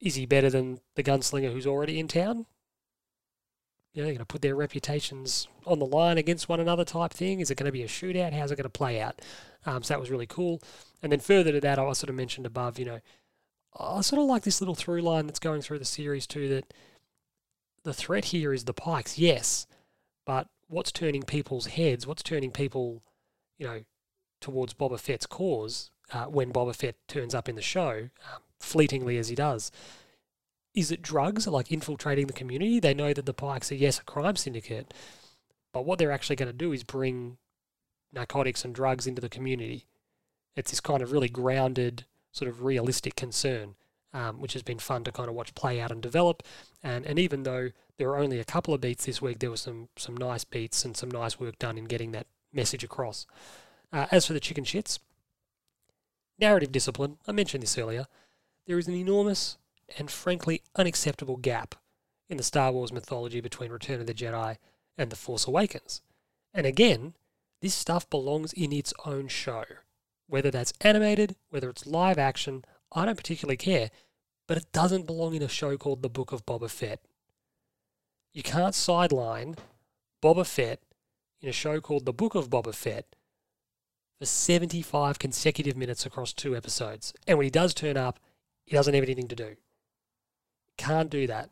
Speaker 1: Is he better than the gunslinger who's already in town? You know, going to put their reputations on the line against one another type thing. Is it going to be a shootout? How's it going to play out? Um, so that was really cool. And then further to that, I sort of mentioned above, you know, I sort of like this little through line that's going through the series too that the threat here is the Pikes, yes, but what's turning people's heads, what's turning people, you know, towards Boba Fett's cause uh, when Boba Fett turns up in the show, um, fleetingly as he does. Is it drugs, like infiltrating the community? They know that the Pikes are, yes, a crime syndicate, but what they're actually going to do is bring narcotics and drugs into the community. It's this kind of really grounded, sort of realistic concern, um, which has been fun to kind of watch play out and develop. And and even though there were only a couple of beats this week, there were some some nice beats and some nice work done in getting that message across. Uh, as for the chicken shits, narrative discipline, I mentioned this earlier, there is an enormous and frankly unacceptable gap in the Star Wars mythology between Return of the Jedi and The Force Awakens. And again, this stuff belongs in its own show. Whether that's animated, whether it's live action, I don't particularly care, but it doesn't belong in a show called The Book of Boba Fett. You can't sideline Boba Fett in a show called The Book of Boba Fett for 75 consecutive minutes across two episodes. And when he does turn up, he doesn't have anything to do. Can't do that.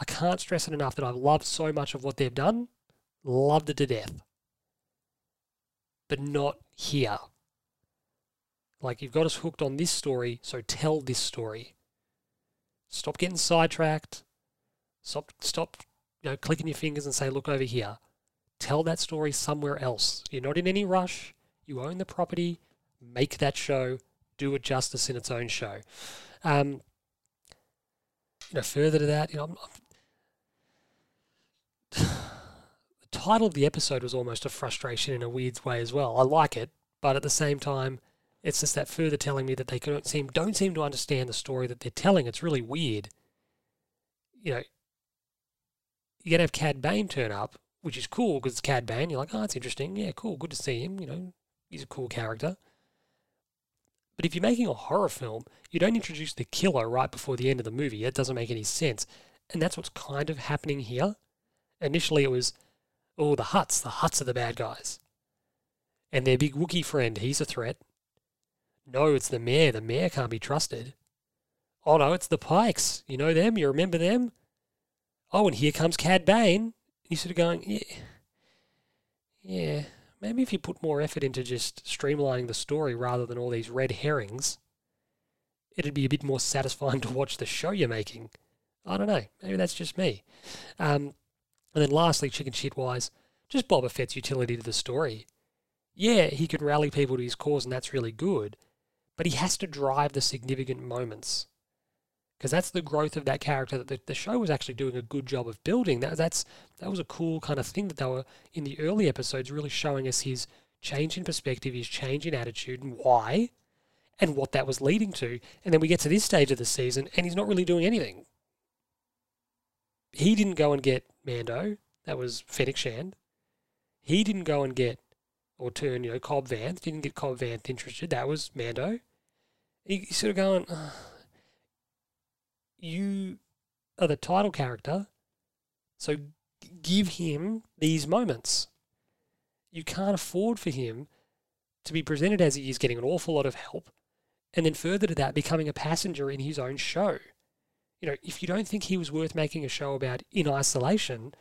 Speaker 1: I can't stress it enough that I've loved so much of what they've done, loved it to death. But not here. Like, you've got us hooked on this story, so tell this story. Stop getting sidetracked. Stop, stop, you know, clicking your fingers and say, look over here. Tell that story somewhere else. You're not in any rush. You own the property, make that show, do it justice in its own show. Um, you know, further to that, you know, I'm, I'm the title of the episode was almost a frustration in a weird way as well. I like it, but at the same time, it's just that further telling me that they don't seem don't seem to understand the story that they're telling. It's really weird. You know, you are gonna have Cad Bane turn up, which is cool because it's Cad Bane. You're like, oh, that's interesting. Yeah, cool. Good to see him. You know, he's a cool character. But if you're making a horror film, you don't introduce the killer right before the end of the movie. That doesn't make any sense. And that's what's kind of happening here. Initially, it was, oh, the Hutts. The Hutts are the bad guys. And their big Wookiee friend, he's a threat. No, it's the mayor. The mayor can't be trusted. Oh, no, it's the Pikes. You know them? You remember them? Oh, and here comes Cad Bane. And you're sort of going, yeah. Yeah, maybe if you put more effort into just streamlining the story rather than all these red herrings, it'd be a bit more satisfying to watch the show you're making. I don't know. Maybe that's just me. Um, and then lastly, chicken shit wise, just Boba Fett's utility to the story. Yeah, he can rally people to his cause, and that's really good, but he has to drive the significant moments. Because that's the growth of that character that the, the show was actually doing a good job of building. That that's that was a cool kind of thing that they were in the early episodes really showing us his change in perspective, his change in attitude, and why, and what that was leading to. And then we get to this stage of the season, and he's not really doing anything. He didn't go and get Mando. That was Fennec Shand. He didn't go and get or turn, you know, Cobb Vanth. Didn't get Cobb Vanth interested. That was Mando. He, he's sort of going, you are the title character, so give him these moments. You can't afford for him to be presented as he is getting an awful lot of help, and then further to that, becoming a passenger in his own show. You know, if you don't think he was worth making a show about in isolation,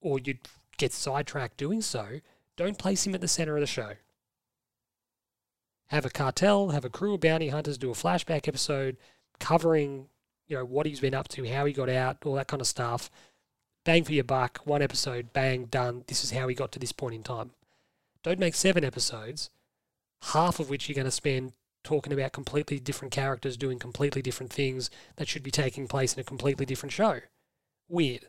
Speaker 1: or you'd get sidetracked doing so, don't place him at the center of the show. Have a cartel, have a crew of bounty hunters do a flashback episode covering, you know, what he's been up to, how he got out, all that kind of stuff. Bang for your buck, one episode, bang, done. This is how he got to this point in time. Don't make seven episodes, half of which you're going to spend talking about completely different characters doing completely different things that should be taking place in a completely different show. Weird.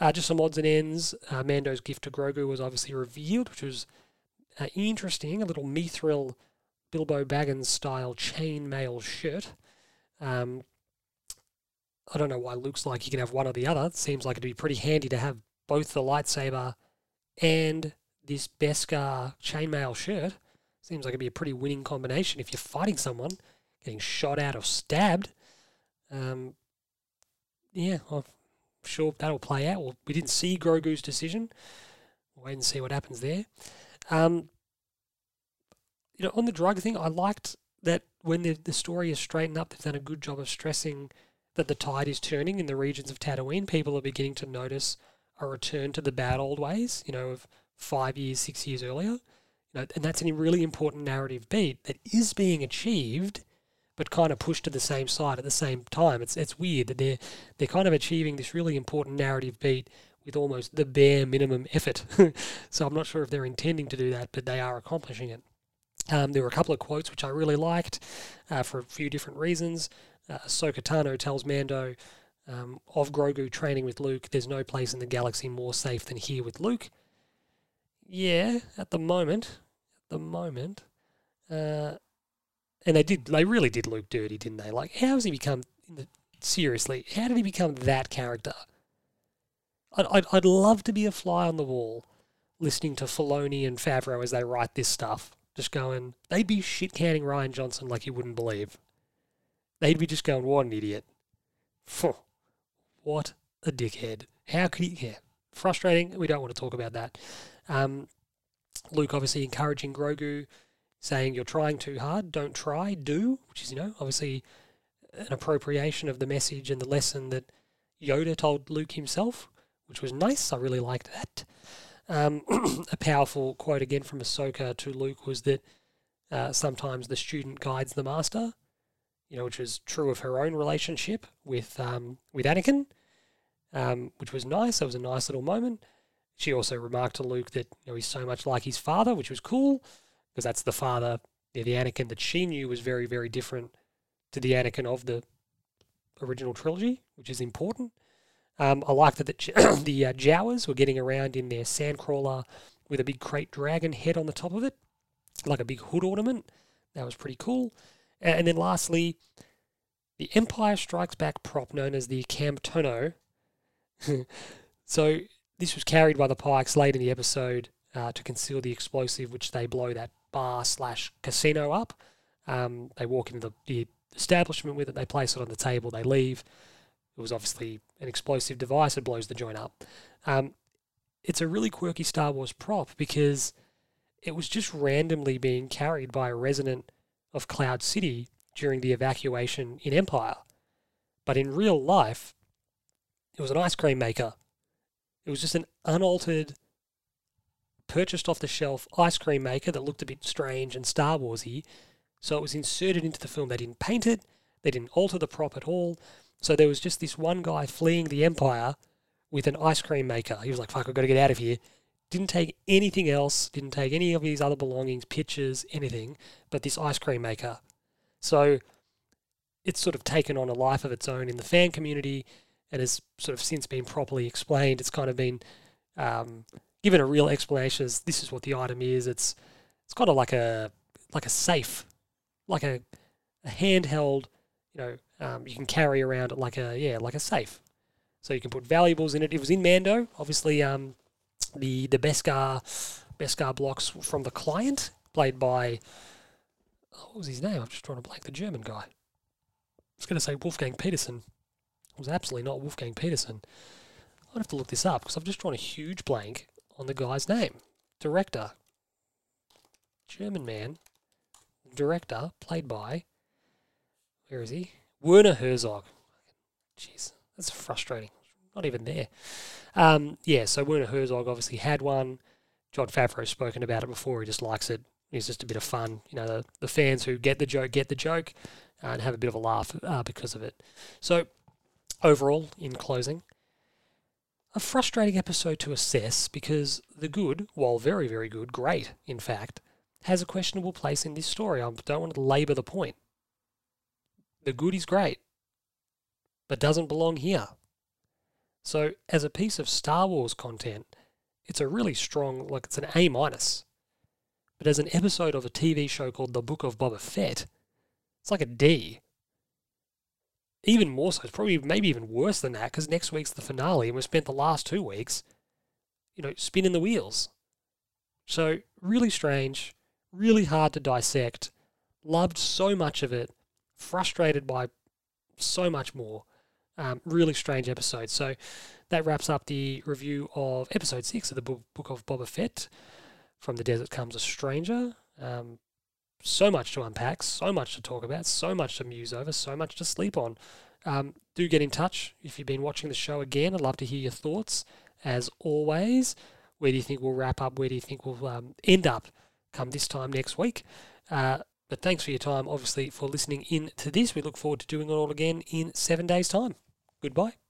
Speaker 1: Uh, just some odds and ends. Uh, Mando's gift to Grogu was obviously revealed, which was uh, interesting. A little Mithril Bilbo Baggins style chainmail shirt. Um, I don't know why Luke's like you can have one or the other. It seems like it'd be pretty handy to have both the lightsaber and this Beskar chainmail shirt. Seems like it'd be a pretty winning combination if you're fighting someone, getting shot at or stabbed. Um, yeah, I'm sure that'll play out. Well, we didn't see Grogu's decision. We'll wait and see what happens there. Um, you know, on the drug thing, I liked that when the, the story is straightened up, they've done a good job of stressing that the tide is turning in the regions of Tatooine. People are beginning to notice a return to the bad old ways, you know, of five years, six years earlier. You know, and that's a really important narrative beat that is being achieved, but kind of pushed to the same side at the same time. It's it's weird that they're they're kind of achieving this really important narrative beat with almost the bare minimum effort. so I'm not sure if they're intending to do that, but they are accomplishing it. Um, there were a couple of quotes which I really liked uh, for a few different reasons. Uh, Ahsoka Tano tells Mando um, of Grogu training with Luke, there's no place in the galaxy more safe than here with Luke. Yeah, at the moment, at the moment, uh, and they did, they really did Luke dirty, didn't they? Like, how has he become? The, seriously, how did he become that character? I'd, I'd, I'd love to be a fly on the wall, listening to Filoni and Favreau as they write this stuff just going, they'd be shit canning Rian Johnson like you wouldn't believe. They'd be just going, what an idiot. what a dickhead. How could he? Yeah, frustrating. We don't want to talk about that. Um, Luke obviously encouraging Grogu, saying, You're trying too hard. Don't try, do, which is, you know, obviously an appropriation of the message and the lesson that Yoda told Luke himself, which was nice. I really liked that. Um, a powerful quote again from Ahsoka to Luke was that uh, sometimes the student guides the master, you know, which was true of her own relationship with um, with Anakin, um, which was nice. That was a nice little moment. She also remarked to Luke that you know he's so much like his father, which was cool because that's the father, the Anakin that she knew was very very different to the Anakin of the original trilogy, which is important. Um, I like that the, the uh, Jawas were getting around in their sandcrawler with a big krayt dragon head on the top of it, like a big hood ornament. That was pretty cool. And then lastly, the Empire Strikes Back prop known as the Camtono. so this was carried by the Pikes late in the episode uh, to conceal the explosive, which they blow that bar slash casino up. Um, they walk into the, the establishment with it, they place it on the table, they leave. It was obviously an explosive device. It blows the joint up. Um, it's a really quirky Star Wars prop because it was just randomly being carried by a resident of Cloud City during the evacuation in Empire. But in real life, it was an ice cream maker. It was just an unaltered, purchased off the shelf ice cream maker that looked a bit strange and Star Warsy. So it was inserted into the film. They didn't paint it, they didn't alter the prop at all. So there was just this one guy fleeing the Empire with an ice cream maker. He was like, fuck, I've got to get out of here. Didn't take anything else, didn't take any of his other belongings, pictures, anything, but this ice cream maker. So it's sort of taken on a life of its own in the fan community and has sort of since been properly explained. It's kind of been um, given a real explanation as this is what the item is. It's it's kind of like a like a safe, like a, a handheld, you know, um, you can carry around like a yeah like a safe. So you can put valuables in it. It was in Mando, obviously. Um, the the Beskar Beskar blocks from the client, played by oh, what was his name? I'm just trying to blank the German guy. I was going to say Wolfgang Petersen. It was absolutely not Wolfgang Petersen. I'd have to look this up because I've just drawn a huge blank on the guy's name. Director. German man. Director, played by. Where is he? Werner Herzog. Jeez, that's frustrating. Not even there. Um, yeah, so Werner Herzog obviously had one. Jon Favreau's spoken about it before. He just likes it. It's just a bit of fun. You know, the, the fans who get the joke get the joke uh, and have a bit of a laugh uh, because of it. So, overall, in closing, a frustrating episode to assess because the good, while very, very good, great, in fact, has a questionable place in this story. I don't want to labour the point. The good is great, but doesn't belong here. So, as a piece of Star Wars content, it's a really strong, like it's an A minus. But as an episode of a TV show called The Book of Boba Fett, it's like a D. Even more so, it's probably maybe even worse than that because next week's the finale and we've spent the last two weeks, you know, spinning the wheels. So, really strange, really hard to dissect. Loved so much of it, frustrated by so much more. Um, really strange episode. So that wraps up the review of episode six of the book, of Boba Fett. From the desert comes a stranger. Um, so much to unpack, so much to talk about, so much to muse over, so much to sleep on. Um, do get in touch if you've been watching the show again. I'd love to hear your thoughts. As always, where do you think we'll wrap up? Where do you think we'll um, end up come this time next week? Uh, but thanks for your time, obviously, for listening in to this. We look forward to doing it all again in seven days' time. Goodbye.